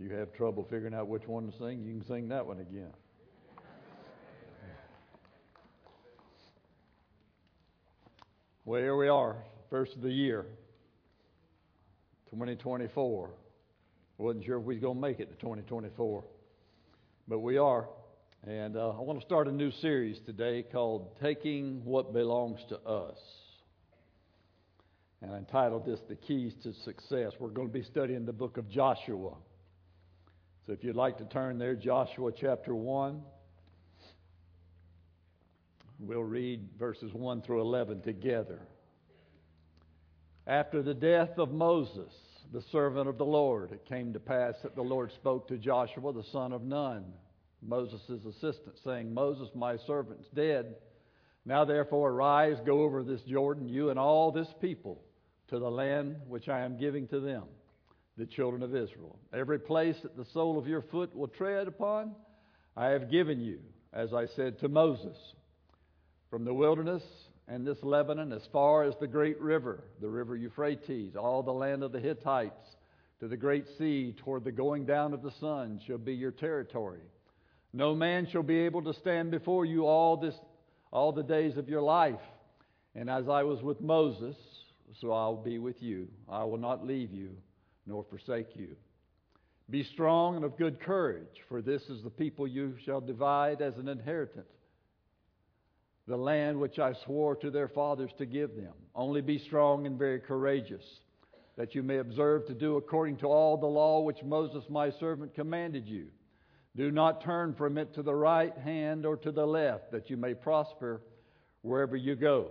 If you have trouble figuring out which one to sing, you can sing that one again. Well, here we are, first of the year, 2024. Wasn't sure if we was going to make it to 2024, but we are. And uh, I want to start a new series today called Taking What Belongs to Us. And I entitled this The Keys to Success. We're going to be studying the book of Joshua. So if you'd like to turn there, Joshua chapter 1. We'll read verses 1 through 11 together. After the death of Moses, the servant of the Lord, it came to pass that the Lord spoke to Joshua, the son of Nun, Moses' assistant, saying, Moses, my servant, is dead. Now therefore arise, go over this Jordan, you and all this people, to the land which I am giving to them, the children of Israel. Every place that the sole of your foot will tread upon, I have given you, as I said to Moses. From the wilderness and this Lebanon as far as the great river, the river Euphrates, all the land of the Hittites, to the great sea toward the going down of the sun shall be your territory. No man shall be able to stand before you all this all the days of your life. And as I was with Moses, so I'll be with you. I will not leave you nor forsake you. Be strong and of good courage, for this is the people you shall divide as an inheritance the land which I swore to their fathers to give them. Only be strong and very courageous, that you may observe to do according to all the law which Moses my servant commanded you. Do not turn from it to the right hand or to the left, that you may prosper wherever you go.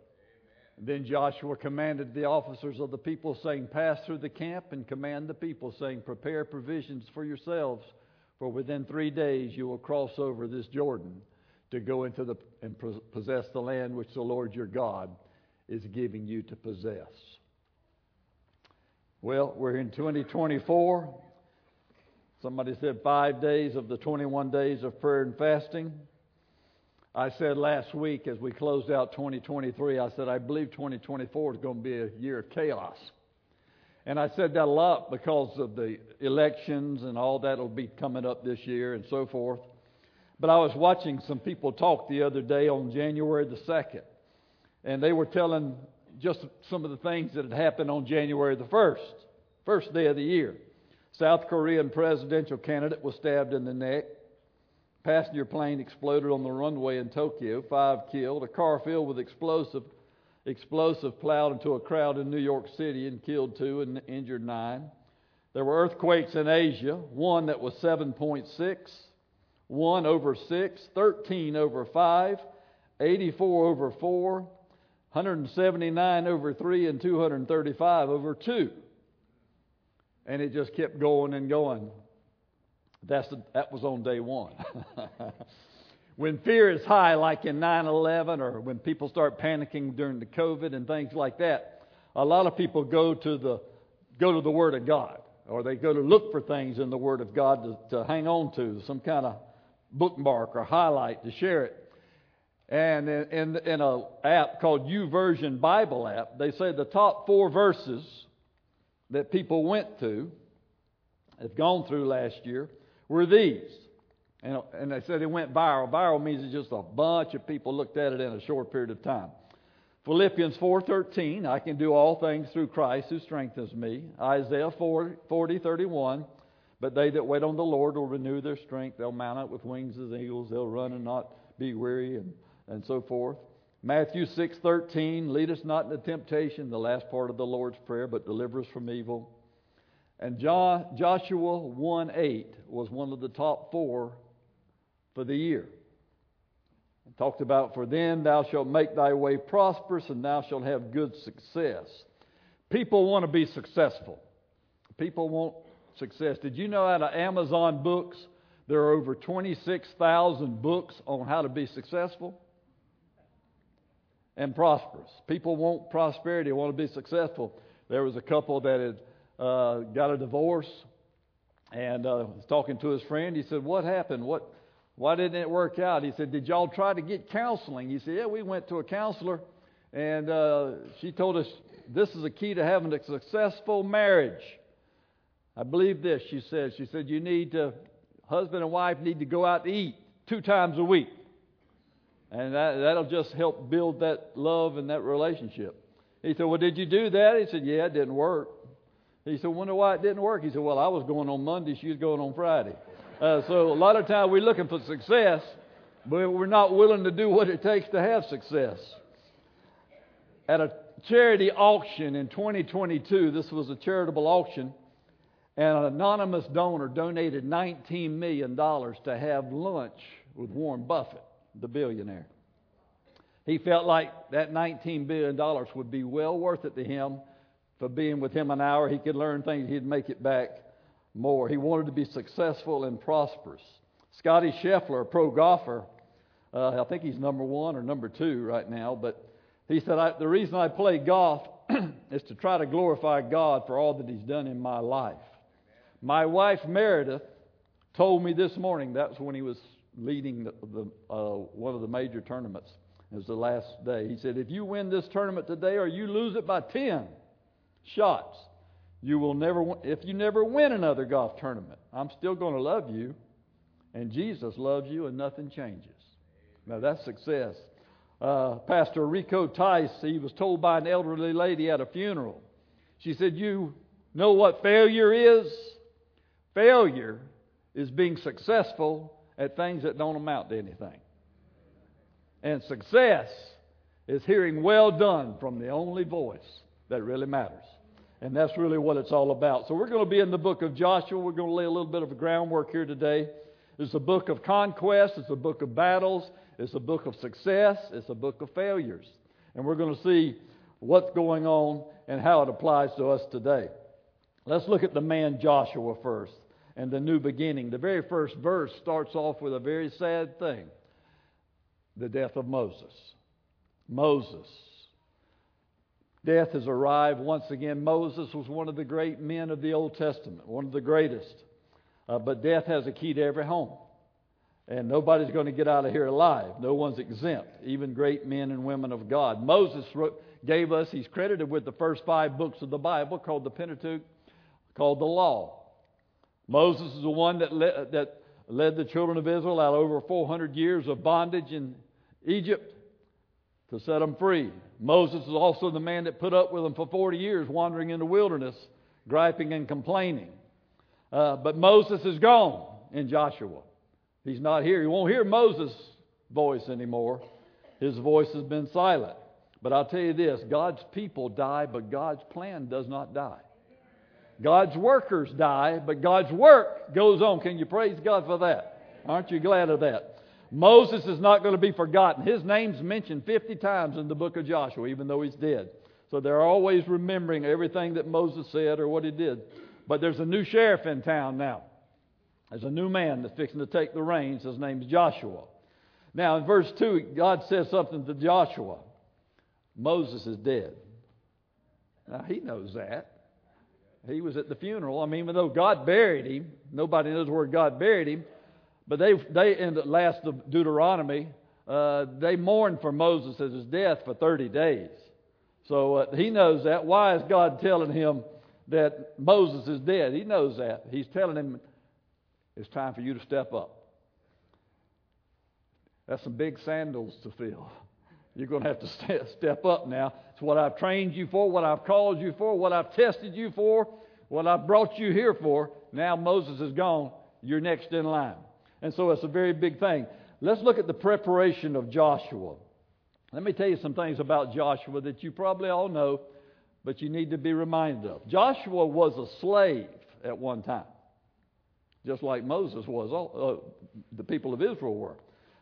Then Joshua commanded the officers of the people, saying, Pass through the camp and command the people, saying, Prepare provisions for yourselves, for within three days you will cross over this Jordan to go into the and possess the land which the Lord your God is giving you to possess. Well, we're in 2024. Somebody said five days of the 21 days of prayer and fasting. I said last week as we closed out 2023, I said, I believe 2024 is going to be a year of chaos. And I said that a lot because of the elections and all that will be coming up this year and so forth. But I was watching some people talk the other day on January the 2nd and they were telling just some of the things that had happened on January the 1st, first day of the year. South Korean presidential candidate was stabbed in the neck. Passenger plane exploded on the runway in Tokyo, five killed. A car filled with explosive explosive plowed into a crowd in New York City and killed two and injured nine. There were earthquakes in Asia, one that was 7.6, one over 6, 13 over 5, 84 over 4, 179 over 3 and 235 over 2. And it just kept going and going. That's the, that was on day one. when fear is high, like in 9 11, or when people start panicking during the COVID and things like that, a lot of people go to the, go to the Word of God, or they go to look for things in the Word of God to, to hang on to, some kind of bookmark or highlight to share it. And in, in, in an app called YouVersion Bible app, they say the top four verses that people went to, have gone through last year, were these. And, and they said it went viral. Viral means it's just a bunch of people looked at it in a short period of time. Philippians 4:13, I can do all things through Christ who strengthens me. Isaiah 40, 40 31, but they that wait on the Lord will renew their strength. They'll mount up with wings as eagles. They'll run and not be weary. And and so forth. Matthew 6:13, lead us not into temptation, the last part of the Lord's prayer, but deliver us from evil. And John, Joshua 1:8 was one of the top 4 for the year. It talked about for then thou shalt make thy way prosperous and thou shalt have good success. People want to be successful. People want success. Did you know out of Amazon books there are over 26,000 books on how to be successful and prosperous. People want prosperity, want to be successful. There was a couple that had uh, got a divorce and uh, was talking to his friend. He said, What happened? What, why didn't it work out? He said, Did y'all try to get counseling? He said, Yeah, we went to a counselor, and uh, she told us this is a key to having a successful marriage. I believe this, she said. She said, You need to, husband and wife need to go out to eat two times a week. And that, that'll just help build that love and that relationship. He said, Well, did you do that? He said, Yeah, it didn't work. He said, Wonder why it didn't work? He said, Well, I was going on Monday, she was going on Friday. Uh, so a lot of times we're looking for success, but we're not willing to do what it takes to have success. At a charity auction in 2022, this was a charitable auction, and an anonymous donor donated $19 million to have lunch with Warren Buffett, the billionaire. He felt like that $19 billion would be well worth it to him for being with him an hour. He could learn things, he'd make it back more. He wanted to be successful and prosperous. Scottie Scheffler, a pro golfer, uh, I think he's number one or number two right now, but he said, The reason I play golf is to try to glorify God for all that He's done in my life. My wife, Meredith, told me this morning, that's when he was leading the, the, uh, one of the major tournaments. It was the last day. He said, If you win this tournament today or you lose it by 10 shots, you will never, if you never win another golf tournament, I'm still going to love you, and Jesus loves you, and nothing changes. Now that's success. Uh, Pastor Rico Tice, he was told by an elderly lady at a funeral. She said, You know what failure is? Failure is being successful at things that don't amount to anything. And success is hearing well done from the only voice that really matters. And that's really what it's all about. So we're going to be in the book of Joshua. We're going to lay a little bit of groundwork here today. It's a book of conquest, it's a book of battles, it's a book of success, it's a book of failures. And we're going to see what's going on and how it applies to us today. Let's look at the man Joshua first and the new beginning. The very first verse starts off with a very sad thing the death of Moses. Moses Death has arrived once again. Moses was one of the great men of the Old Testament, one of the greatest. Uh, but death has a key to every home. And nobody's going to get out of here alive. No one's exempt, even great men and women of God. Moses wrote, gave us, he's credited with the first five books of the Bible called the Pentateuch, called the Law. Moses is the one that led, that led the children of Israel out over 400 years of bondage in Egypt to set them free. Moses is also the man that put up with them for 40 years wandering in the wilderness, griping and complaining. Uh, but Moses is gone in Joshua. He's not here. You won't hear Moses' voice anymore. His voice has been silent. But I'll tell you this God's people die, but God's plan does not die. God's workers die, but God's work goes on. Can you praise God for that? Aren't you glad of that? Moses is not going to be forgotten. His name's mentioned 50 times in the book of Joshua, even though he's dead. So they're always remembering everything that Moses said or what he did. But there's a new sheriff in town now. There's a new man that's fixing to take the reins. His name's Joshua. Now, in verse 2, God says something to Joshua Moses is dead. Now, he knows that. He was at the funeral. I mean, even though God buried him, nobody knows where God buried him. But they, they in the last of Deuteronomy, uh, they mourned for Moses at his death for 30 days. So uh, he knows that. Why is God telling him that Moses is dead? He knows that. He's telling him it's time for you to step up. That's some big sandals to fill. You're going to have to step up now. It's what I've trained you for, what I've called you for, what I've tested you for, what I've brought you here for. Now Moses is gone. You're next in line. And so it's a very big thing. Let's look at the preparation of Joshua. Let me tell you some things about Joshua that you probably all know, but you need to be reminded of. Joshua was a slave at one time, just like Moses was, uh, the people of Israel were.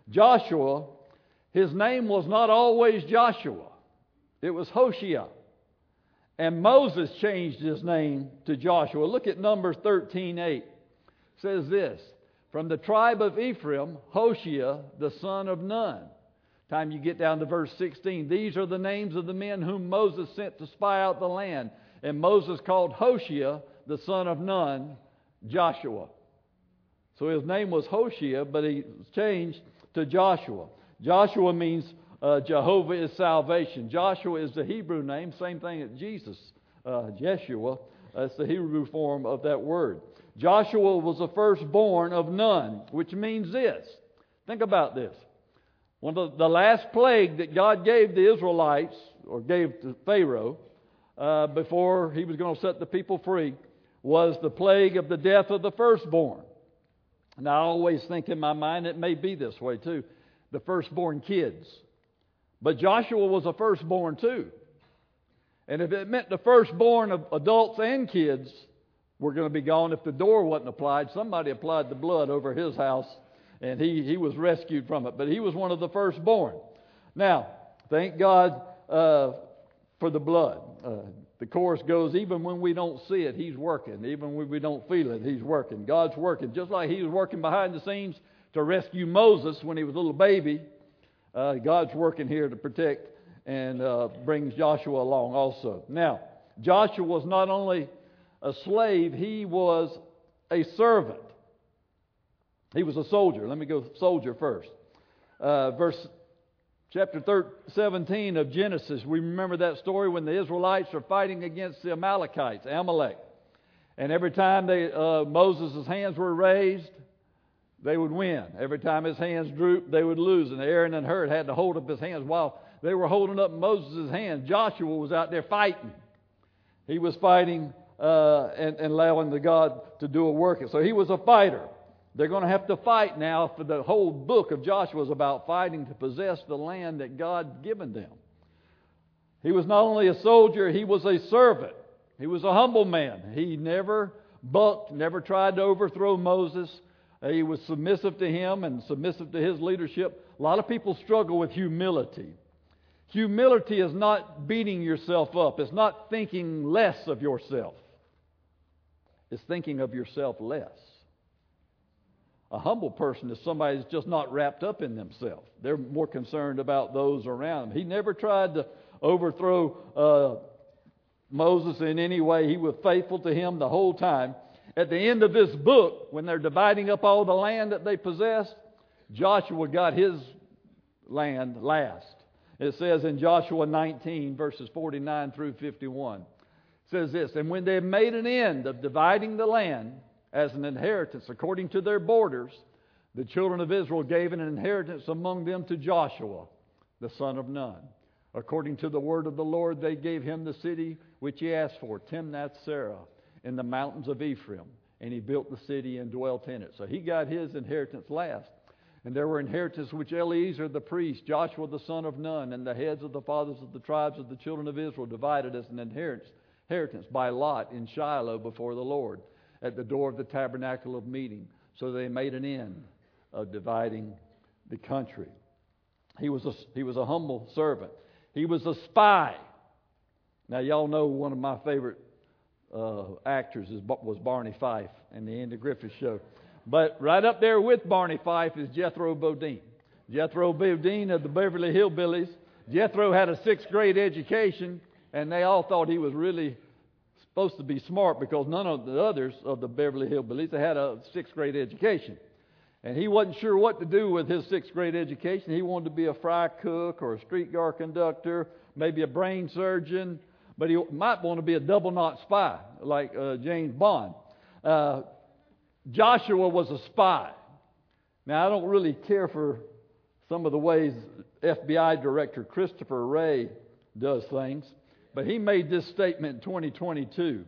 Joshua, his name was not always Joshua, it was Hoshea. And Moses changed his name to Joshua. Look at Numbers 13 8. It says this From the tribe of Ephraim, Hoshea, the son of Nun. Time you get down to verse 16. These are the names of the men whom Moses sent to spy out the land. And Moses called Hoshea, the son of Nun, Joshua. So his name was Hoshea, but he changed to Joshua. Joshua means uh, Jehovah is salvation. Joshua is the Hebrew name, same thing as Jesus, uh, Jeshua. That's the Hebrew form of that word. Joshua was the firstborn of Nun, which means this. Think about this. One of the last plague that God gave the Israelites, or gave to Pharaoh, uh, before he was going to set the people free, was the plague of the death of the firstborn. And I always think in my mind it may be this way too the firstborn kids. But Joshua was a firstborn too. And if it meant the firstborn of adults and kids were going to be gone, if the door wasn't applied, somebody applied the blood over his house and he, he was rescued from it. But he was one of the firstborn. Now, thank God uh, for the blood. Uh, the chorus goes, even when we don't see it, He's working. Even when we don't feel it, He's working. God's working. Just like He was working behind the scenes to rescue Moses when he was a little baby, uh, God's working here to protect and uh, brings Joshua along also. Now, Joshua was not only a slave, he was a servant. He was a soldier. Let me go soldier first. Uh, verse chapter 13, 17 of Genesis, we remember that story when the Israelites are fighting against the Amalekites, Amalek. And every time they, uh, Moses' hands were raised, they would win. Every time his hands drooped, they would lose. And Aaron and Hur had to hold up his hands while they were holding up Moses' hands. Joshua was out there fighting. He was fighting uh, and, and allowing the God to do a work. So he was a fighter. They're going to have to fight now for the whole book of Joshua is about fighting to possess the land that God given them. He was not only a soldier, he was a servant. He was a humble man. He never bucked, never tried to overthrow Moses. He was submissive to him and submissive to his leadership. A lot of people struggle with humility. Humility is not beating yourself up, it's not thinking less of yourself, it's thinking of yourself less. A humble person is somebody that's just not wrapped up in themselves. They're more concerned about those around them. He never tried to overthrow uh, Moses in any way. He was faithful to him the whole time. At the end of this book, when they're dividing up all the land that they possessed, Joshua got his land last. It says in Joshua 19, verses 49 through 51, it says this, And when they had made an end of dividing the land, as an inheritance according to their borders, the children of Israel gave an inheritance among them to Joshua, the son of Nun. According to the word of the Lord, they gave him the city which he asked for, Timnath Serah, in the mountains of Ephraim. And he built the city and dwelt in it. So he got his inheritance last. And there were inheritances which Eleazar the priest, Joshua the son of Nun, and the heads of the fathers of the tribes of the children of Israel divided as an inheritance by lot in Shiloh before the Lord at the door of the tabernacle of meeting. So they made an end of dividing the country. He was a, he was a humble servant. He was a spy. Now, y'all know one of my favorite uh, actors is, was Barney Fife in the Andy Griffith Show. But right up there with Barney Fife is Jethro Bodine. Jethro Bodine of the Beverly Hillbillies. Jethro had a sixth grade education, and they all thought he was really supposed to be smart because none of the others of the Beverly Hillbillies had a sixth grade education. And he wasn't sure what to do with his sixth grade education. He wanted to be a fry cook or a streetcar conductor, maybe a brain surgeon, but he might want to be a double knot spy like uh, James Bond. Uh, Joshua was a spy. Now, I don't really care for some of the ways FBI Director Christopher Wray does things. But he made this statement in 2022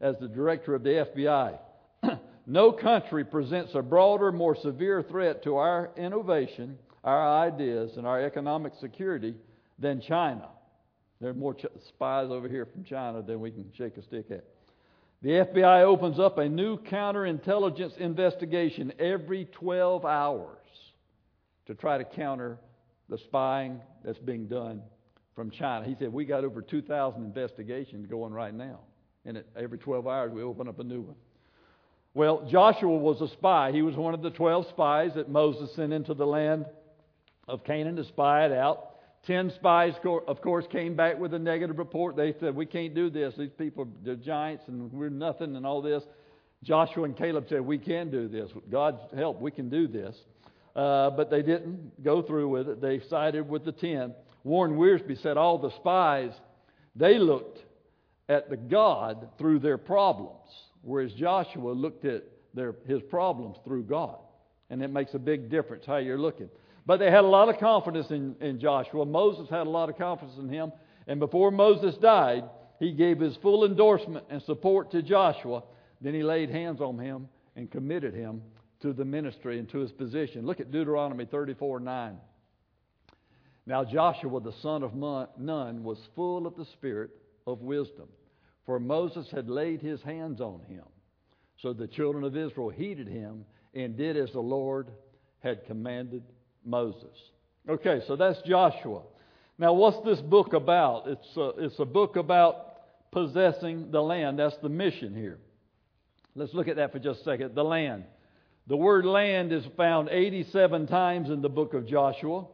as the director of the FBI. no country presents a broader, more severe threat to our innovation, our ideas, and our economic security than China. There are more ch- spies over here from China than we can shake a stick at. The FBI opens up a new counterintelligence investigation every 12 hours to try to counter the spying that's being done from China. He said, We got over 2,000 investigations going right now. And every 12 hours, we open up a new one. Well, Joshua was a spy. He was one of the 12 spies that Moses sent into the land of Canaan to spy it out. Ten spies, of course, came back with a negative report. They said, We can't do this. These people, are giants and we're nothing and all this. Joshua and Caleb said, We can do this. God's help, we can do this. Uh, but they didn't go through with it. They sided with the ten. Warren Wiersbe said all the spies, they looked at the God through their problems, whereas Joshua looked at their, his problems through God. And it makes a big difference how you're looking. But they had a lot of confidence in, in Joshua. Moses had a lot of confidence in him. And before Moses died, he gave his full endorsement and support to Joshua. Then he laid hands on him and committed him to the ministry and to his position. Look at Deuteronomy 34 9. Now Joshua the son of Nun was full of the spirit of wisdom, for Moses had laid his hands on him. So the children of Israel heeded him and did as the Lord had commanded Moses. Okay, so that's Joshua. Now, what's this book about? It's a, it's a book about possessing the land. That's the mission here. Let's look at that for just a second. The land. The word land is found 87 times in the book of Joshua,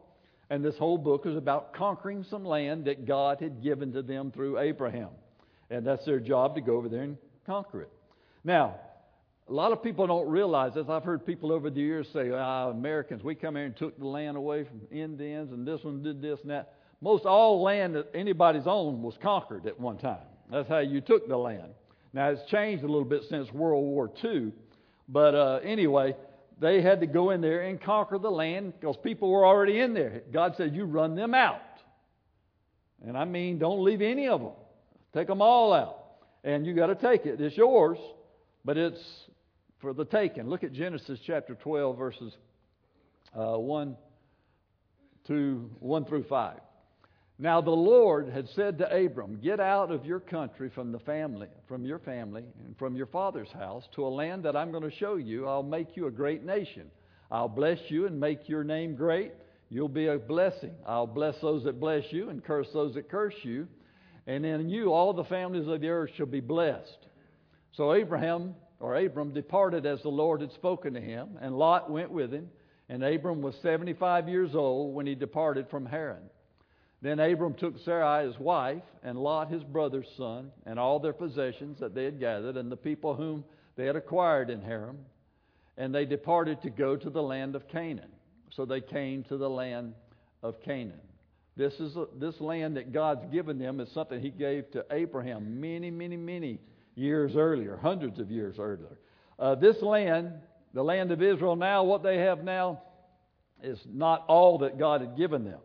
and this whole book is about conquering some land that God had given to them through Abraham. And that's their job to go over there and conquer it. Now, a lot of people don't realize this. I've heard people over the years say, ah, Americans, we come here and took the land away from Indians, and this one did this and that. Most all land that anybody's owned was conquered at one time. That's how you took the land. Now, it's changed a little bit since World War II. But uh, anyway, they had to go in there and conquer the land because people were already in there. God said, You run them out. And I mean, don't leave any of them, take them all out. And you got to take it. It's yours, but it's for the taking. Look at Genesis chapter 12, verses uh, 1, to, 1 through 5. Now the Lord had said to Abram, Get out of your country from the family, from your family, and from your father's house to a land that I'm going to show you. I'll make you a great nation. I'll bless you and make your name great. You'll be a blessing. I'll bless those that bless you and curse those that curse you. And in you all the families of the earth shall be blessed. So Abraham or Abram departed as the Lord had spoken to him, and Lot went with him. And Abram was 75 years old when he departed from Haran. Then Abram took Sarai his wife, and Lot his brother's son, and all their possessions that they had gathered, and the people whom they had acquired in Haran, and they departed to go to the land of Canaan. So they came to the land of Canaan. This is a, this land that God's given them is something He gave to Abraham many, many, many years earlier, hundreds of years earlier. Uh, this land, the land of Israel, now what they have now, is not all that God had given them.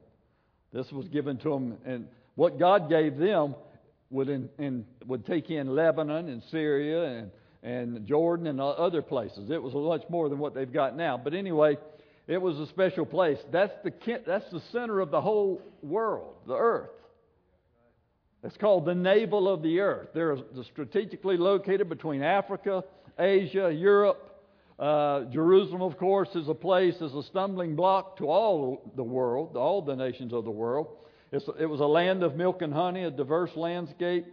This was given to them, and what God gave them would, in, in, would take in Lebanon and Syria and, and Jordan and other places. It was much more than what they've got now. But anyway, it was a special place. That's the, that's the center of the whole world, the earth. It's called the navel of the earth. They're strategically located between Africa, Asia, Europe, uh, Jerusalem, of course, is a place, is a stumbling block to all the world, all the nations of the world. It's, it was a land of milk and honey, a diverse landscape.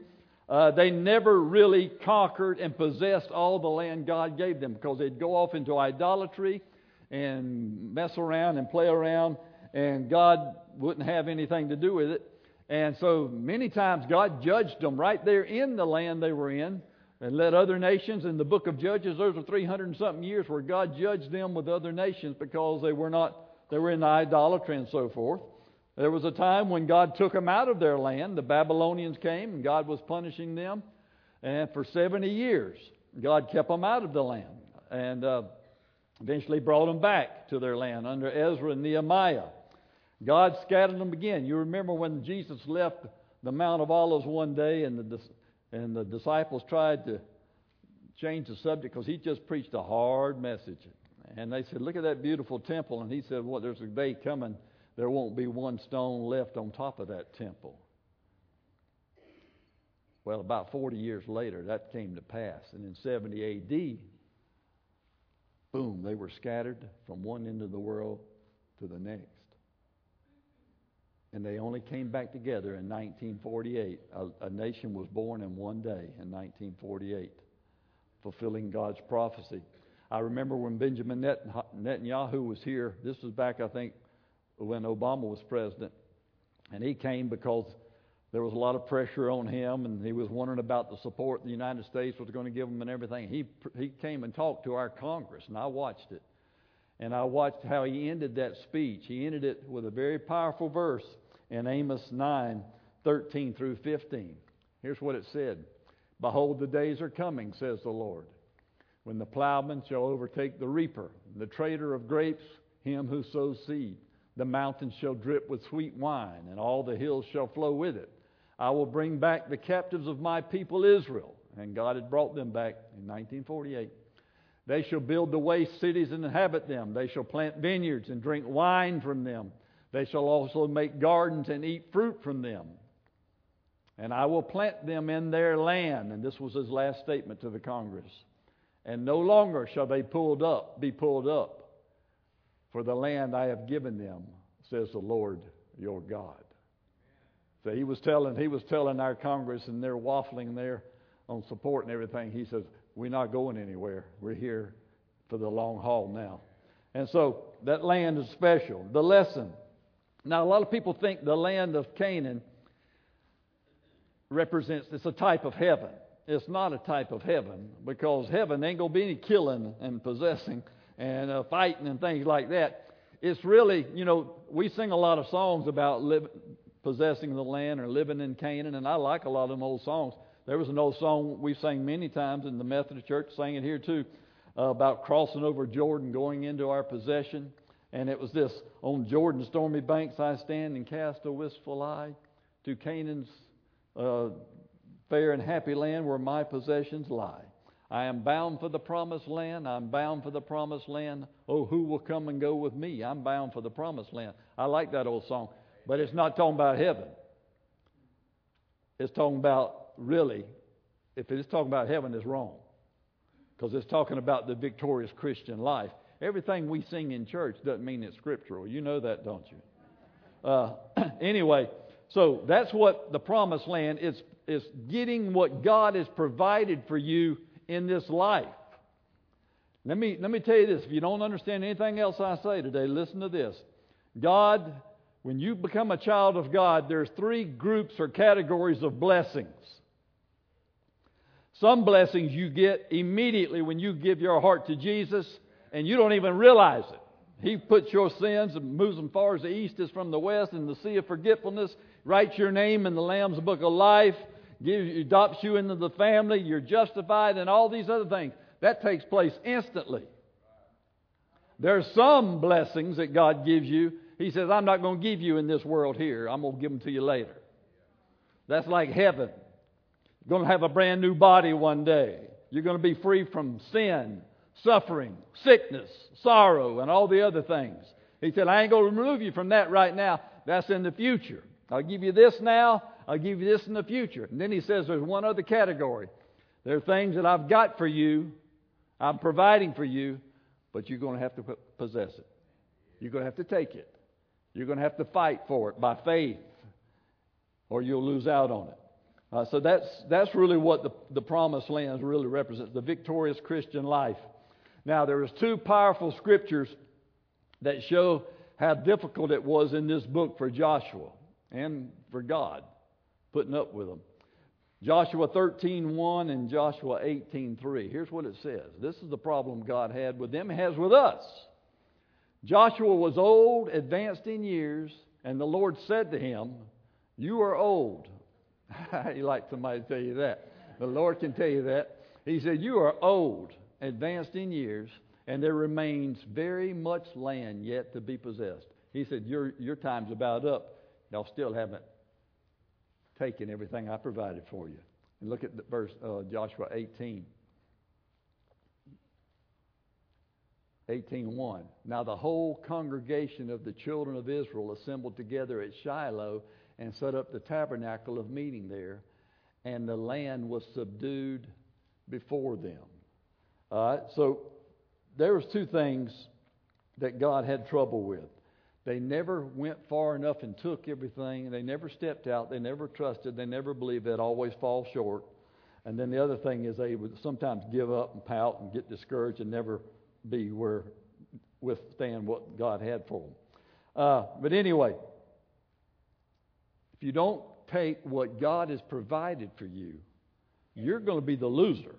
Uh, they never really conquered and possessed all the land God gave them because they'd go off into idolatry and mess around and play around, and God wouldn't have anything to do with it. And so many times God judged them right there in the land they were in and led other nations. In the book of Judges, those were 300 and something years where God judged them with other nations because they were not, they were in idolatry and so forth. There was a time when God took them out of their land. The Babylonians came and God was punishing them. And for 70 years, God kept them out of the land and uh, eventually brought them back to their land under Ezra and Nehemiah. God scattered them again. You remember when Jesus left the Mount of Olives one day and the and the disciples tried to change the subject because he just preached a hard message. And they said, Look at that beautiful temple. And he said, Well, there's a day coming, there won't be one stone left on top of that temple. Well, about 40 years later, that came to pass. And in 70 AD, boom, they were scattered from one end of the world to the next. And they only came back together in 1948. A, a, nation was born in one day in 1948. fulfilling God's prophecy. I remember when Benjamin Netanyahu was here, this was back, I think, when Obama was president, and he came because there was a lot of pressure on him, and he was wondering about the support the United States was going to give him and everything. He, he came and talked to our Congress, and I watched it. And I watched how he ended that speech. He ended it with a very powerful verse in Amos 9 13 through 15. Here's what it said Behold, the days are coming, says the Lord, when the plowman shall overtake the reaper, the trader of grapes, him who sows seed. The mountains shall drip with sweet wine, and all the hills shall flow with it. I will bring back the captives of my people Israel. And God had brought them back in 1948. They shall build the waste cities and inhabit them. They shall plant vineyards and drink wine from them. They shall also make gardens and eat fruit from them. And I will plant them in their land. And this was his last statement to the Congress. And no longer shall they pulled up, be pulled up for the land I have given them, says the Lord your God. So he was telling he was telling our Congress and they're waffling there on support and everything. He says, we're not going anywhere. We're here for the long haul now. And so that land is special. The lesson. Now, a lot of people think the land of Canaan represents, it's a type of heaven. It's not a type of heaven because heaven ain't going to be any killing and possessing and uh, fighting and things like that. It's really, you know, we sing a lot of songs about live, possessing the land or living in Canaan, and I like a lot of them old songs. There was an old song we've sang many times in the Methodist Church, sang it here too, uh, about crossing over Jordan, going into our possession. And it was this On Jordan's stormy banks I stand and cast a wistful eye to Canaan's uh, fair and happy land where my possessions lie. I am bound for the promised land. I'm bound for the promised land. Oh, who will come and go with me? I'm bound for the promised land. I like that old song. But it's not talking about heaven. It's talking about really, if it's talking about heaven, is wrong. Because it's talking about the victorious Christian life. Everything we sing in church doesn't mean it's scriptural. You know that, don't you? Uh, anyway, so that's what the promised land is, is getting what God has provided for you in this life. Let me, let me tell you this. If you don't understand anything else I say today, listen to this. God, when you become a child of God, there's three groups or categories of blessings. Some blessings you get immediately when you give your heart to Jesus and you don't even realize it. He puts your sins and moves them far as the east is from the west in the sea of forgetfulness, writes your name in the Lamb's book of life, gives, adopts you into the family, you're justified, and all these other things. That takes place instantly. There are some blessings that God gives you. He says, I'm not going to give you in this world here. I'm going to give them to you later. That's like heaven. You're going to have a brand new body one day. You're going to be free from sin, suffering, sickness, sorrow, and all the other things. He said, I ain't going to remove you from that right now. That's in the future. I'll give you this now. I'll give you this in the future. And then he says there's one other category. There are things that I've got for you, I'm providing for you, but you're going to have to possess it. You're going to have to take it. You're going to have to fight for it by faith, or you'll lose out on it. Uh, so that's, that's really what the, the promised land really represents the victorious Christian life. Now, there is two powerful scriptures that show how difficult it was in this book for Joshua and for God putting up with them. Joshua 13:1 and Joshua 18:3. Here's what it says. This is the problem God had with them, has with us. Joshua was old, advanced in years, and the Lord said to him, "You are old, you like somebody to tell you that. The Lord can tell you that. He said, You are old, advanced in years, and there remains very much land yet to be possessed. He said, Your, your time's about up. Y'all still haven't taken everything I provided for you. And look at the verse uh, Joshua 18. 18:1. Now the whole congregation of the children of Israel assembled together at Shiloh and set up the tabernacle of meeting there, and the land was subdued before them. Right, so there was two things that God had trouble with. They never went far enough and took everything. They never stepped out. They never trusted. They never believed. They'd always fall short. And then the other thing is they would sometimes give up and pout and get discouraged and never be where withstand what God had for them. Uh, but anyway, if you don't take what God has provided for you, you're going to be the loser.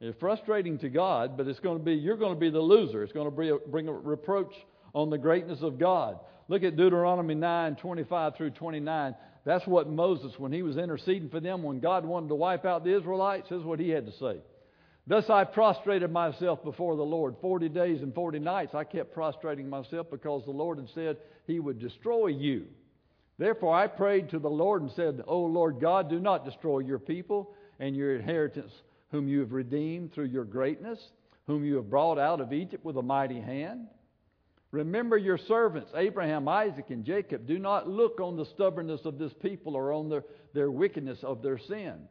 It's frustrating to God, but it's going to be you're going to be the loser. It's going to bring a, bring a reproach on the greatness of God. Look at Deuteronomy 9, 25 through 29. That's what Moses, when he was interceding for them, when God wanted to wipe out the Israelites, is what he had to say. Thus I prostrated myself before the Lord. Forty days and forty nights I kept prostrating myself because the Lord had said he would destroy you. Therefore I prayed to the Lord and said, O Lord God, do not destroy your people and your inheritance, whom you have redeemed through your greatness, whom you have brought out of Egypt with a mighty hand. Remember your servants, Abraham, Isaac, and Jacob. Do not look on the stubbornness of this people or on their, their wickedness of their sin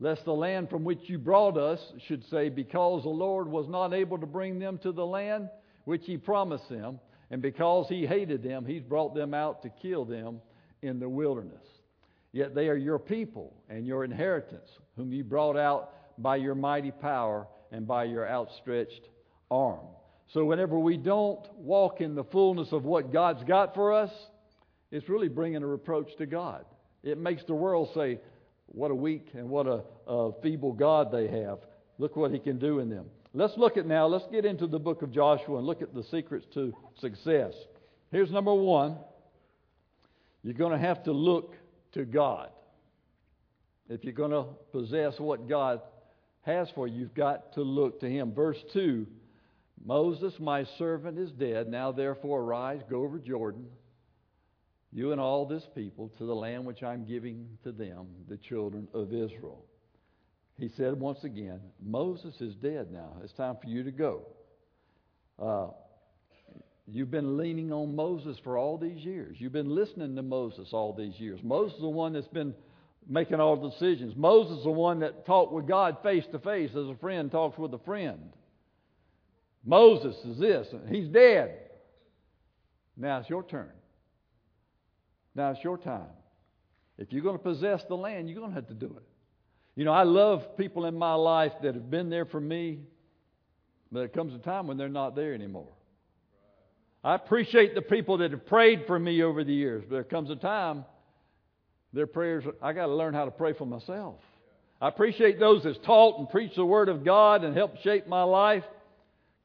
lest the land from which you brought us should say, Because the Lord was not able to bring them to the land which he promised them, and because he hated them, he's brought them out to kill them in the wilderness. Yet they are your people and your inheritance, whom you brought out by your mighty power and by your outstretched arm. So, whenever we don't walk in the fullness of what God's got for us, it's really bringing a reproach to God. It makes the world say, what a weak and what a, a feeble God they have. Look what He can do in them. Let's look at now, let's get into the book of Joshua and look at the secrets to success. Here's number one you're going to have to look to God. If you're going to possess what God has for you, you've got to look to Him. Verse 2 Moses, my servant, is dead. Now therefore arise, go over Jordan you and all this people, to the land which I'm giving to them, the children of Israel. He said once again, Moses is dead now. It's time for you to go. Uh, you've been leaning on Moses for all these years. You've been listening to Moses all these years. Moses is the one that's been making all the decisions. Moses is the one that talked with God face to face as a friend talks with a friend. Moses is this. and He's dead. Now it's your turn. Now it's your time. If you're going to possess the land, you're going to have to do it. You know, I love people in my life that have been there for me, but there comes a time when they're not there anymore. I appreciate the people that have prayed for me over the years, but there comes a time their prayers, I got to learn how to pray for myself. I appreciate those that's taught and preached the Word of God and helped shape my life.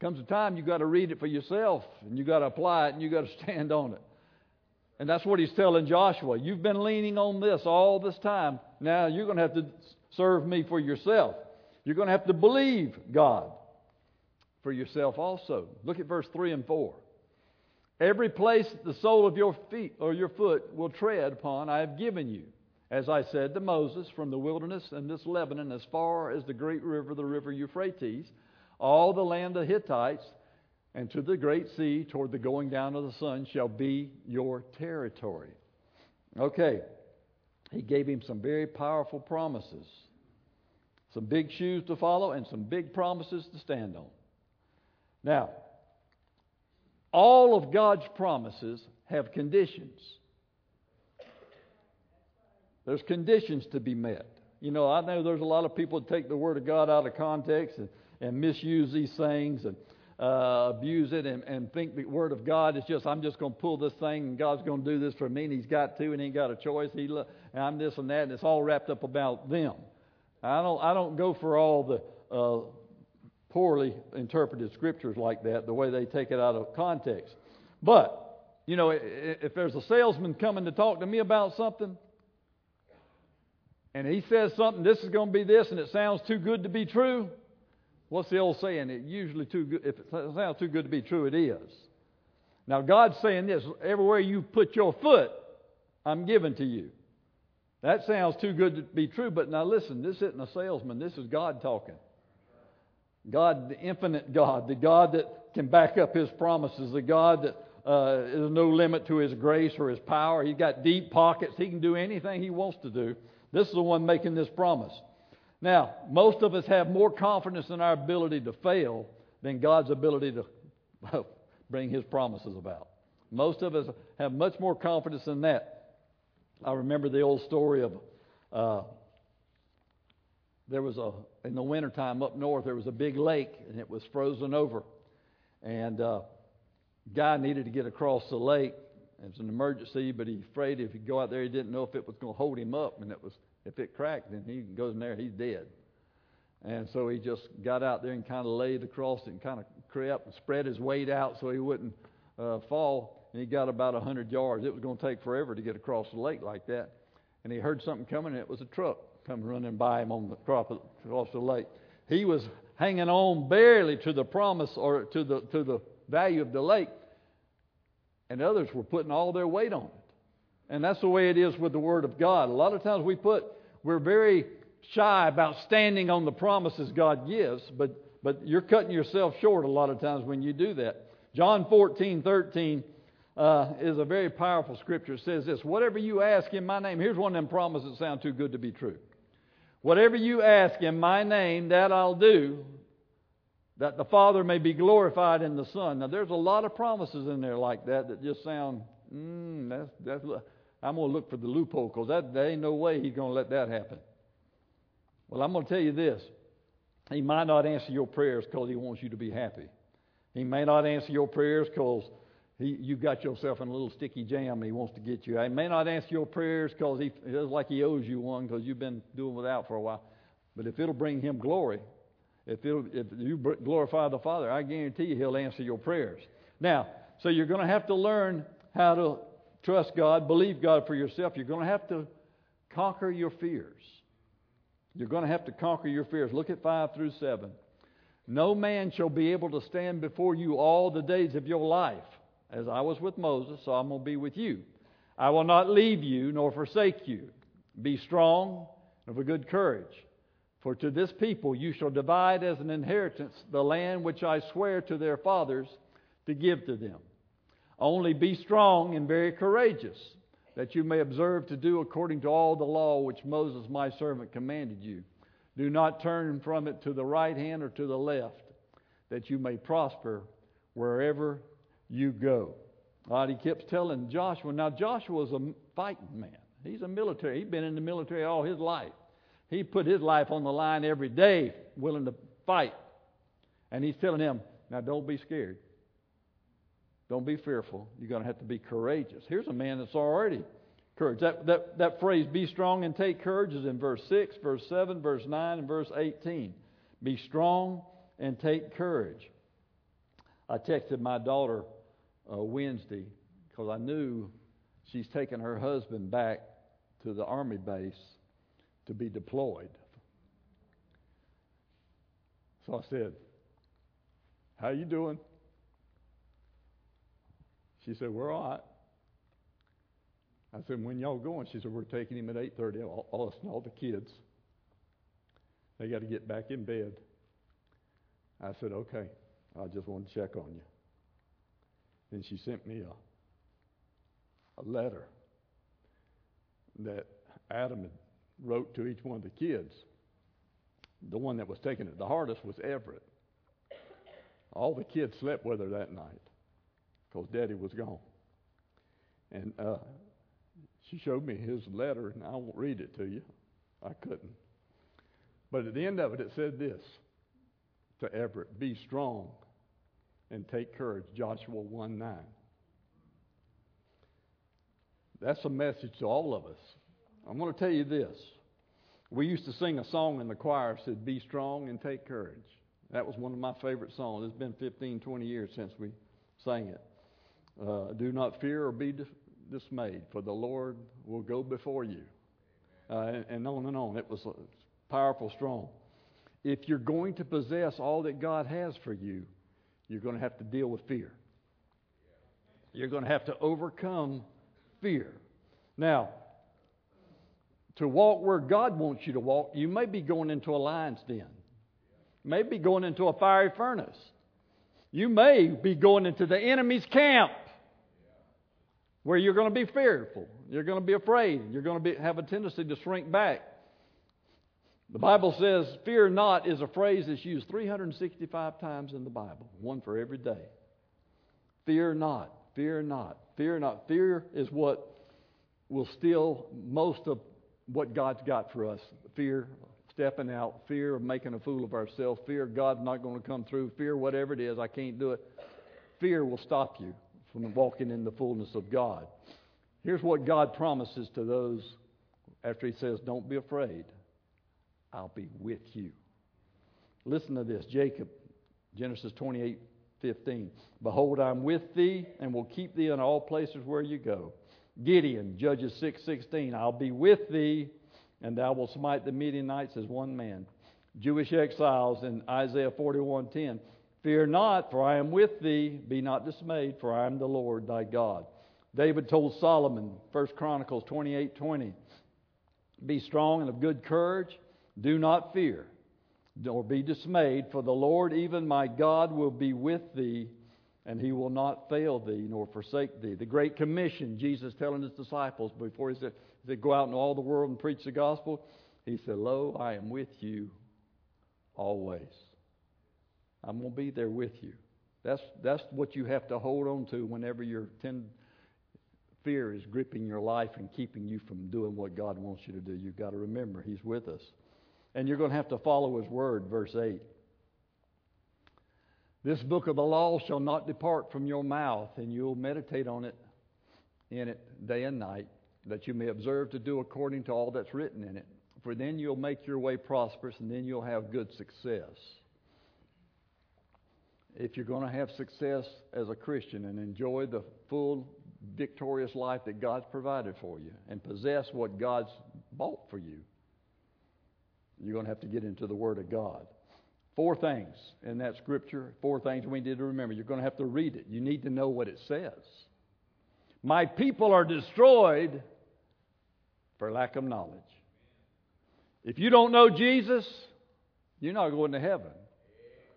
Comes a time you got to read it for yourself and you got to apply it and you got to stand on it. And that's what he's telling Joshua. You've been leaning on this all this time. Now you're going to have to serve me for yourself. You're going to have to believe God for yourself also. Look at verse 3 and 4. Every place the sole of your feet or your foot will tread upon, I have given you. As I said to Moses, from the wilderness and this Lebanon as far as the great river, the river Euphrates, all the land of the Hittites, and to the great sea toward the going down of the sun shall be your territory. Okay, he gave him some very powerful promises, some big shoes to follow, and some big promises to stand on. Now, all of God's promises have conditions. There's conditions to be met. You know, I know there's a lot of people that take the Word of God out of context and, and misuse these things. And uh, abuse it and, and think the Word of God is just, I'm just going to pull this thing and God's going to do this for me and He's got to and He ain't got a choice. He I'm this and that and it's all wrapped up about them. I don't, I don't go for all the uh, poorly interpreted scriptures like that, the way they take it out of context. But, you know, if there's a salesman coming to talk to me about something, and he says something, this is going to be this, and it sounds too good to be true, What's the old saying? It usually too good. If it sounds too good to be true, it is. Now God's saying this: everywhere you put your foot, I'm giving to you. That sounds too good to be true, but now listen, this isn't a salesman. This is God talking. God, the infinite God, the God that can back up His promises, the God that uh, is no limit to His grace or His power. He's got deep pockets. He can do anything He wants to do. This is the one making this promise. Now, most of us have more confidence in our ability to fail than God's ability to bring His promises about. Most of us have much more confidence in that. I remember the old story of uh, there was a in the wintertime up north there was a big lake and it was frozen over and uh guy needed to get across the lake it was an emergency but he afraid if he go out there he didn't know if it was going to hold him up and it was if it cracked then he goes in there he's dead and so he just got out there and kind of laid across it and kind of crept and spread his weight out so he wouldn't uh, fall and he got about a hundred yards it was going to take forever to get across the lake like that and he heard something coming and it was a truck come running by him on the crop across the lake. He was hanging on barely to the promise or to the to the value of the lake, and others were putting all their weight on it. And that's the way it is with the Word of God. A lot of times we put we're very shy about standing on the promises God gives, but but you're cutting yourself short a lot of times when you do that. John 14, 13 uh, is a very powerful scripture. It says this Whatever you ask in my name, here's one of them promises that sound too good to be true. Whatever you ask in my name, that I'll do, that the Father may be glorified in the Son. Now, there's a lot of promises in there like that that just sound, mm, that's, that's, I'm going to look for the loophole because that, there ain't no way he's going to let that happen. Well, I'm going to tell you this. He might not answer your prayers because he wants you to be happy. He may not answer your prayers because you got yourself in a little sticky jam and he wants to get you. He may not answer your prayers because he feels like he owes you one because you've been doing without for a while. But if it'll bring him glory, if, if you glorify the Father, I guarantee you he'll answer your prayers. Now, so you're going to have to learn how to trust God, believe God for yourself. You're going to have to conquer your fears. You're going to have to conquer your fears. Look at 5 through 7. No man shall be able to stand before you all the days of your life as I was with Moses, so I'm going to be with you. I will not leave you nor forsake you. Be strong and of a good courage. For to this people you shall divide as an inheritance the land which I swear to their fathers to give to them. Only be strong and very courageous, that you may observe to do according to all the law which Moses my servant commanded you. Do not turn from it to the right hand or to the left, that you may prosper wherever you go. Right, he keeps telling Joshua. Now, Joshua was a fighting man. He's a military. He's been in the military all his life. He put his life on the line every day, willing to fight. And he's telling him, now don't be scared. Don't be fearful. You're going to have to be courageous. Here's a man that's already courage. That, that, that phrase, be strong and take courage, is in verse 6, verse 7, verse 9, and verse 18. Be strong and take courage. I texted my daughter uh, Wednesday because I knew she's taking her husband back to the army base to be deployed. So I said, "How you doing?" She said, "We're all right." I said, "When y'all going?" She said, "We're taking him at 8:30. All, all us and all the kids. They got to get back in bed." I said, "Okay. I just want to check on you." Then she sent me a, a letter that Adam had wrote to each one of the kids. The one that was taking it the hardest was Everett. All the kids slept with her that night because Daddy was gone. And uh, she showed me his letter, and I won't read it to you. I couldn't. But at the end of it, it said this to Everett Be strong and take courage. Joshua 1 9. That's a message to all of us. I'm going to tell you this. We used to sing a song in the choir that said, Be strong and take courage. That was one of my favorite songs. It's been 15, 20 years since we sang it. Uh, Do not fear or be dismayed, for the Lord will go before you. Uh, and, on and on. It was powerful, strong. If you're going to possess all that God has for you, you're going to have to deal with fear. You're going to have to overcome fear. Now, to walk where God wants you to walk, you may be going into a lion's den. May be going into a fiery furnace. You may be going into the enemy's camp where you're going to be fearful. You're going to be afraid. You're going to be, have a tendency to shrink back. The Bible says, fear not is a phrase that's used 365 times in the Bible, one for every day. Fear not, fear not, fear not. Fear is what will steal most of what God's got for us. Fear stepping out, fear of making a fool of ourselves, fear God's not going to come through, fear whatever it is, I can't do it. Fear will stop you from walking in the fullness of God. Here's what God promises to those after He says, Don't be afraid, I'll be with you. Listen to this Jacob, Genesis 28 15. Behold, I'm with thee and will keep thee in all places where you go. Gideon, Judges 6 16. I'll be with thee and thou wilt smite the Midianites as one man. Jewish exiles in Isaiah 41:10. Fear not, for I am with thee. Be not dismayed, for I am the Lord thy God. David told Solomon, 1 Chronicles 28:20, Be strong and of good courage. Do not fear, nor be dismayed, for the Lord, even my God, will be with thee, and he will not fail thee nor forsake thee. The Great Commission, Jesus telling his disciples before he said, go out into all the world and preach the gospel? He said, Lo, I am with you always. I'm going to be there with you. That's, that's what you have to hold on to whenever your ten, fear is gripping your life and keeping you from doing what God wants you to do. You've got to remember He's with us. And you're going to have to follow His word, verse 8. This book of the law shall not depart from your mouth, and you'll meditate on it in it day and night, that you may observe to do according to all that's written in it. For then you'll make your way prosperous, and then you'll have good success. If you're going to have success as a Christian and enjoy the full, victorious life that God's provided for you and possess what God's bought for you, you're going to have to get into the Word of God. Four things in that scripture, four things we need to remember. You're going to have to read it. You need to know what it says. My people are destroyed for lack of knowledge. If you don't know Jesus, you're not going to heaven.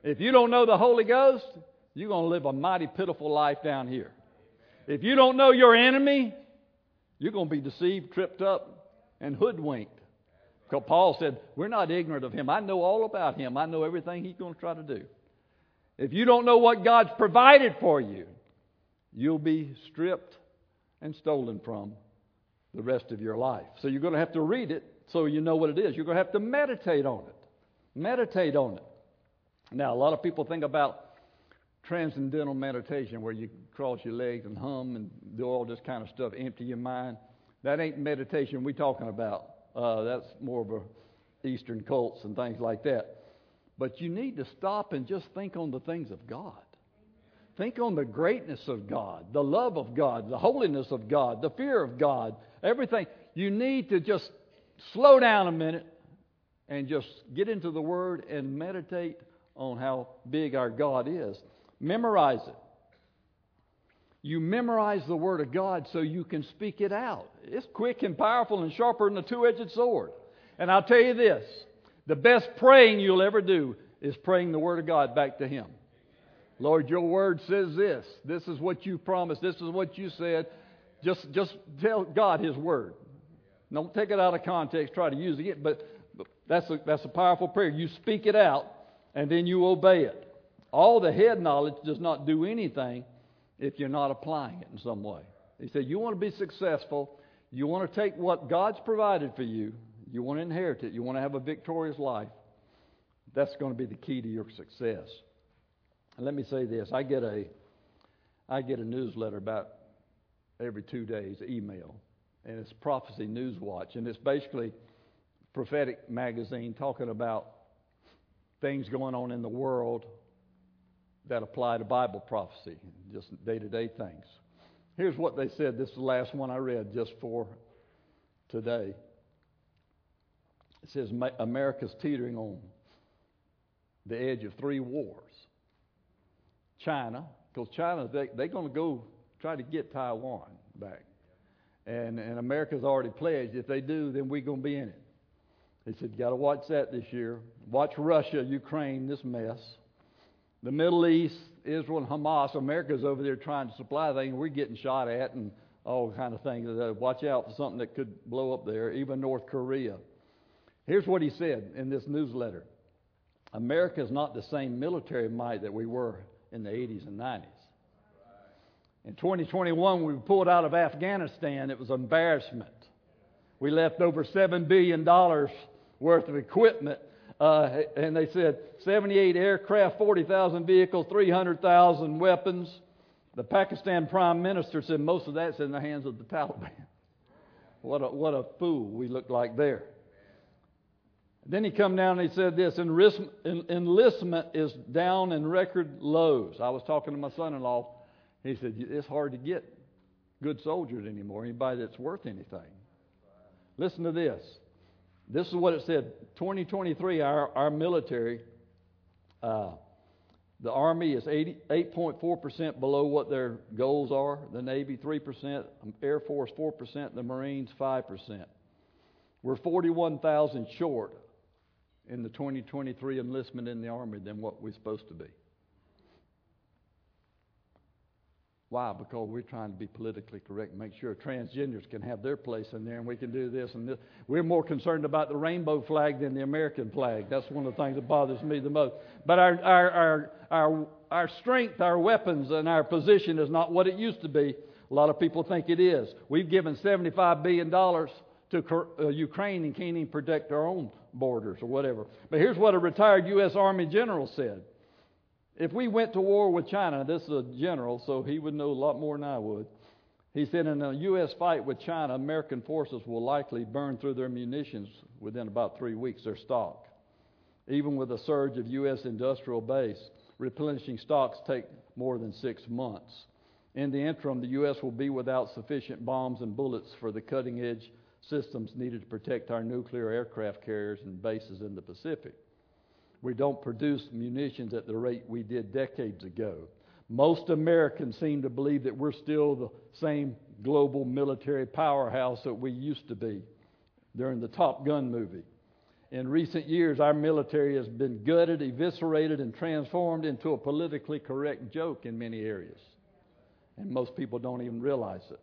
If you don't know the Holy Ghost, you're going to live a mighty pitiful life down here. If you don't know your enemy, you're going to be deceived, tripped up, and hoodwinked. Because Paul said, We're not ignorant of him. I know all about him. I know everything he's going to try to do. If you don't know what God's provided for you, you'll be stripped and stolen from the rest of your life. So you're going to have to read it so you know what it is. You're going to have to meditate on it. Meditate on it. Now, a lot of people think about transcendental meditation where you cross your legs and hum and do all this kind of stuff, empty your mind. That ain't meditation we're talking about. Uh, that's more of a Eastern cults and things like that. But you need to stop and just think on the things of God. Think on the greatness of God, the love of God, the holiness of God, the fear of God, everything. You need to just slow down a minute and just get into the Word and meditate on how big our God is. Memorize it. You memorize the Word of God so you can speak it out. It's quick and powerful and sharper than a two edged sword. And I'll tell you this the best praying you'll ever do is praying the Word of God back to Him. Lord, your Word says this. This is what you promised. This is what you said. Just, just tell God His Word. Don't take it out of context, try to use it, but, but that's, a, that's a powerful prayer. You speak it out, and then you obey it. All the head knowledge does not do anything if you're not applying it in some way. He said, You want to be successful, you want to take what God's provided for you, you want to inherit it, you want to have a victorious life. That's going to be the key to your success. And let me say this I get a, I get a newsletter about every two days, email, and it's Prophecy News Watch, and it's basically prophetic magazine talking about things going on in the world that apply to Bible prophecy, just day to day things. Here's what they said. This is the last one I read just for today. It says America's teetering on the edge of three wars. China, because China, they, they're going to go try to get Taiwan back. And, and America's already pledged if they do, then we're going to be in it. He said, You got to watch that this year. Watch Russia, Ukraine, this mess. The Middle East, Israel, and Hamas. America's over there trying to supply things. We're getting shot at and all kind of things. Uh, watch out for something that could blow up there, even North Korea. Here's what he said in this newsletter America is not the same military might that we were in the 80s and 90s. In 2021, we pulled out of Afghanistan. It was embarrassment. We left over $7 billion worth of equipment. Uh, and they said 78 aircraft, 40,000 vehicles, 300,000 weapons. The Pakistan Prime Minister said most of that's in the hands of the Taliban. What a, what a fool we look like there. Then he come down and he said this enlistment is down in record lows. I was talking to my son-in-law. He said it's hard to get good soldiers anymore, anybody that's worth anything. Listen to this. This is what it said. 2023, our, our military, uh, the Army is 8.4% below what their goals are. The Navy, 3%. Air Force, 4%. The Marines, 5%. We're 41,000 short in the 2023 enlistment in the Army than what we're supposed to be. Why? Because we're trying to be politically correct and make sure transgenders can have their place in there and we can do this and this. We're more concerned about the rainbow flag than the American flag. That's one of the things that bothers me the most. But our, our, our, our, our strength, our weapons, and our position is not what it used to be. A lot of people think it is. We've given $75 billion to uh, Ukraine and can't even protect our own borders or whatever. But here's what a retired U.S. Army general said. If we went to war with China, this is a general, so he would know a lot more than I would. He said, in a U.S. fight with China, American forces will likely burn through their munitions within about three weeks, their stock. Even with a surge of U.S. industrial base, replenishing stocks take more than six months. In the interim, the U.S. will be without sufficient bombs and bullets for the cutting edge systems needed to protect our nuclear aircraft carriers and bases in the Pacific. We don't produce munitions at the rate we did decades ago. Most Americans seem to believe that we're still the same global military powerhouse that we used to be during the Top Gun movie. In recent years, our military has been gutted, eviscerated, and transformed into a politically correct joke in many areas. And most people don't even realize it.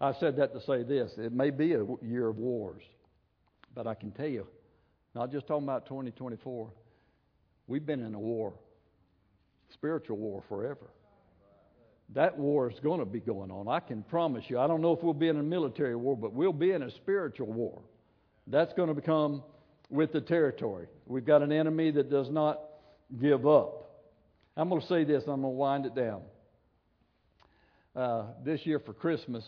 I said that to say this it may be a year of wars, but I can tell you, not just talking about 2024, we've been in a war, spiritual war forever. That war is going to be going on. I can promise you. I don't know if we'll be in a military war, but we'll be in a spiritual war. That's going to become with the territory. We've got an enemy that does not give up. I'm going to say this, I'm going to wind it down. Uh, this year for Christmas,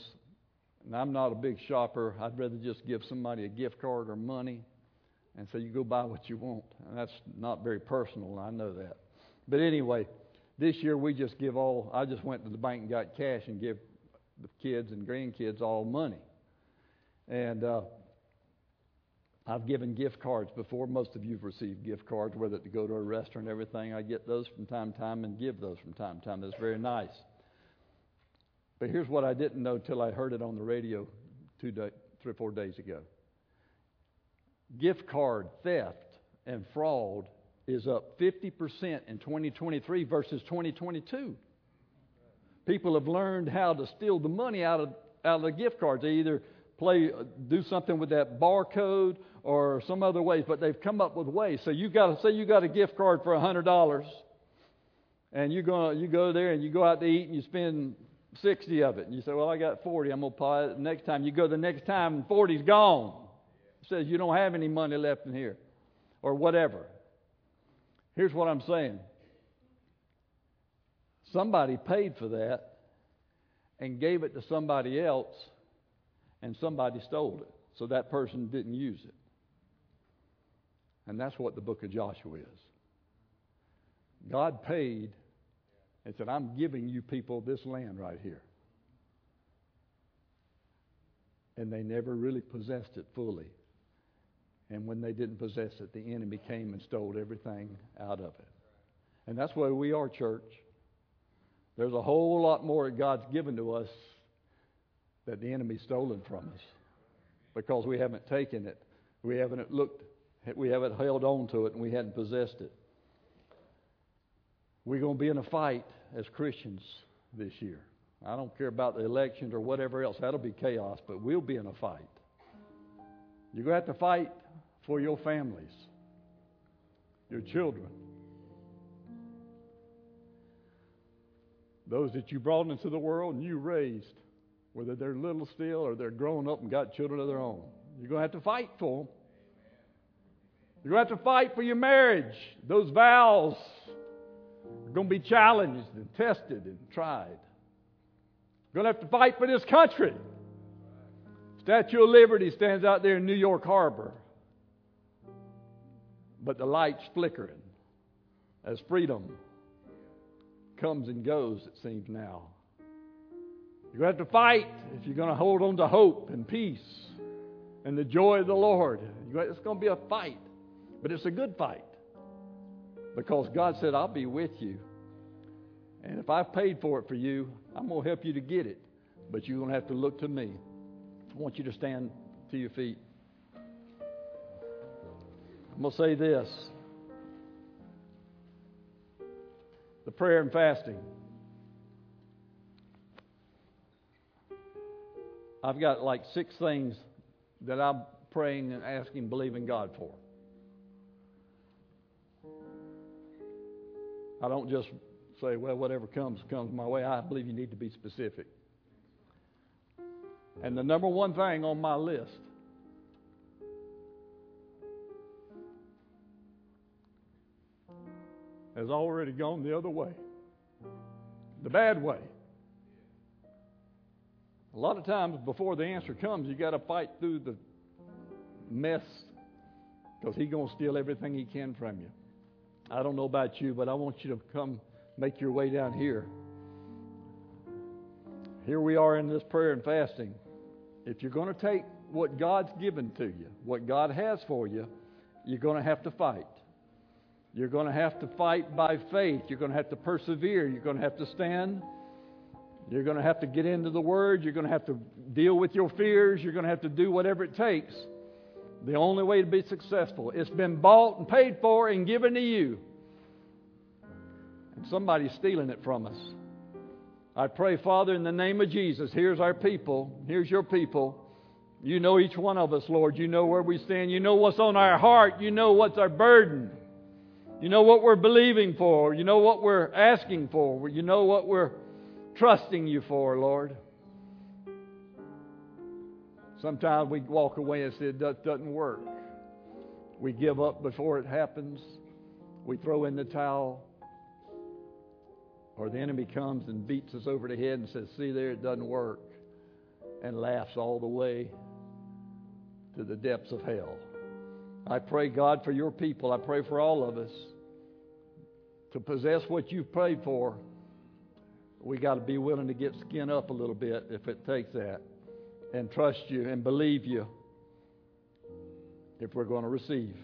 and I'm not a big shopper. I'd rather just give somebody a gift card or money and so you go buy what you want. And that's not very personal, I know that. But anyway, this year we just give all, I just went to the bank and got cash and give the kids and grandkids all money. And uh, I've given gift cards before. Most of you have received gift cards, whether to go to a restaurant and everything. I get those from time to time and give those from time to time. That's very nice. But here's what I didn't know till I heard it on the radio two day, three or four days ago. Gift card theft and fraud is up 50% in 2023 versus 2022. People have learned how to steal the money out of, out of the gift cards. They either play, do something with that barcode or some other ways, but they've come up with ways. So you got to say you got a gift card for $100 and you go, you go there and you go out to eat and you spend 60 of it. And you say, Well, I got 40. I'm going to apply it next time. You go the next time and 40's gone. Says you don't have any money left in here or whatever. Here's what I'm saying somebody paid for that and gave it to somebody else, and somebody stole it. So that person didn't use it. And that's what the book of Joshua is. God paid and said, I'm giving you people this land right here. And they never really possessed it fully. And when they didn't possess it, the enemy came and stole everything out of it. And that's where we are, church. There's a whole lot more that God's given to us that the enemy's stolen from us because we haven't taken it. We haven't looked, we haven't held on to it, and we hadn't possessed it. We're going to be in a fight as Christians this year. I don't care about the elections or whatever else. That'll be chaos, but we'll be in a fight. You're going to have to fight for your families, your children, those that you brought into the world and you raised, whether they're little still or they're grown up and got children of their own. You're going to have to fight for them. You're going to have to fight for your marriage. Those vows are going to be challenged and tested and tried. You're going to have to fight for this country. Statue of Liberty stands out there in New York Harbor. But the light's flickering as freedom comes and goes, it seems now. You're going to have to fight if you're going to hold on to hope and peace and the joy of the Lord. It's going to be a fight, but it's a good fight because God said, I'll be with you. And if I've paid for it for you, I'm going to help you to get it. But you're going to have to look to me. I want you to stand to your feet. I'm going to say this the prayer and fasting. I've got like six things that I'm praying and asking, believing God for. I don't just say, well, whatever comes, comes my way. I believe you need to be specific. And the number one thing on my list has already gone the other way the bad way. A lot of times before the answer comes, you got to fight through the mess because he's going to steal everything he can from you. I don't know about you, but I want you to come make your way down here. Here we are in this prayer and fasting. If you're going to take what God's given to you, what God has for you, you're going to have to fight. You're going to have to fight by faith. You're going to have to persevere. You're going to have to stand. You're going to have to get into the Word. You're going to have to deal with your fears. You're going to have to do whatever it takes. The only way to be successful. It's been bought and paid for and given to you. And somebody's stealing it from us. I pray, Father, in the name of Jesus, here's our people. Here's your people. You know each one of us, Lord. You know where we stand. You know what's on our heart. You know what's our burden. You know what we're believing for. You know what we're asking for. You know what we're trusting you for, Lord. Sometimes we walk away and say that doesn't work. We give up before it happens. We throw in the towel. Or the enemy comes and beats us over the head and says, See there, it doesn't work. And laughs all the way to the depths of hell. I pray, God, for your people. I pray for all of us to possess what you've prayed for. We got to be willing to get skin up a little bit if it takes that, and trust you and believe you if we're going to receive.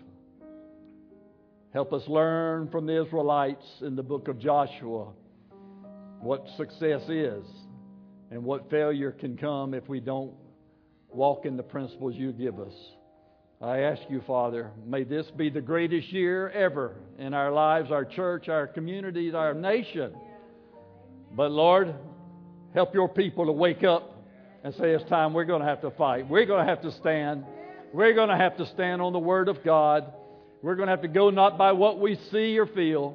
Help us learn from the Israelites in the book of Joshua what success is and what failure can come if we don't walk in the principles you give us. I ask you, Father, may this be the greatest year ever in our lives, our church, our communities, our nation. But Lord, help your people to wake up and say it's time we're going to have to fight. We're going to have to stand. We're going to have to stand on the Word of God. We're going to have to go not by what we see or feel,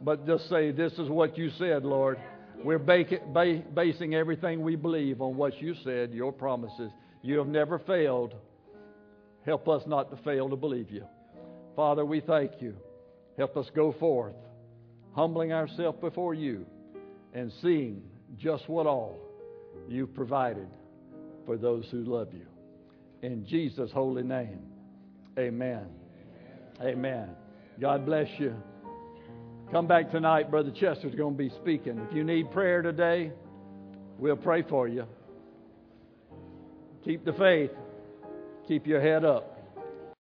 but just say, This is what you said, Lord. We're basing everything we believe on what you said, your promises. You have never failed. Help us not to fail to believe you. Father, we thank you. Help us go forth, humbling ourselves before you and seeing just what all you've provided for those who love you. In Jesus' holy name, amen. Amen. God bless you. Come back tonight. Brother Chester's going to be speaking. If you need prayer today, we'll pray for you. Keep the faith. Keep your head up.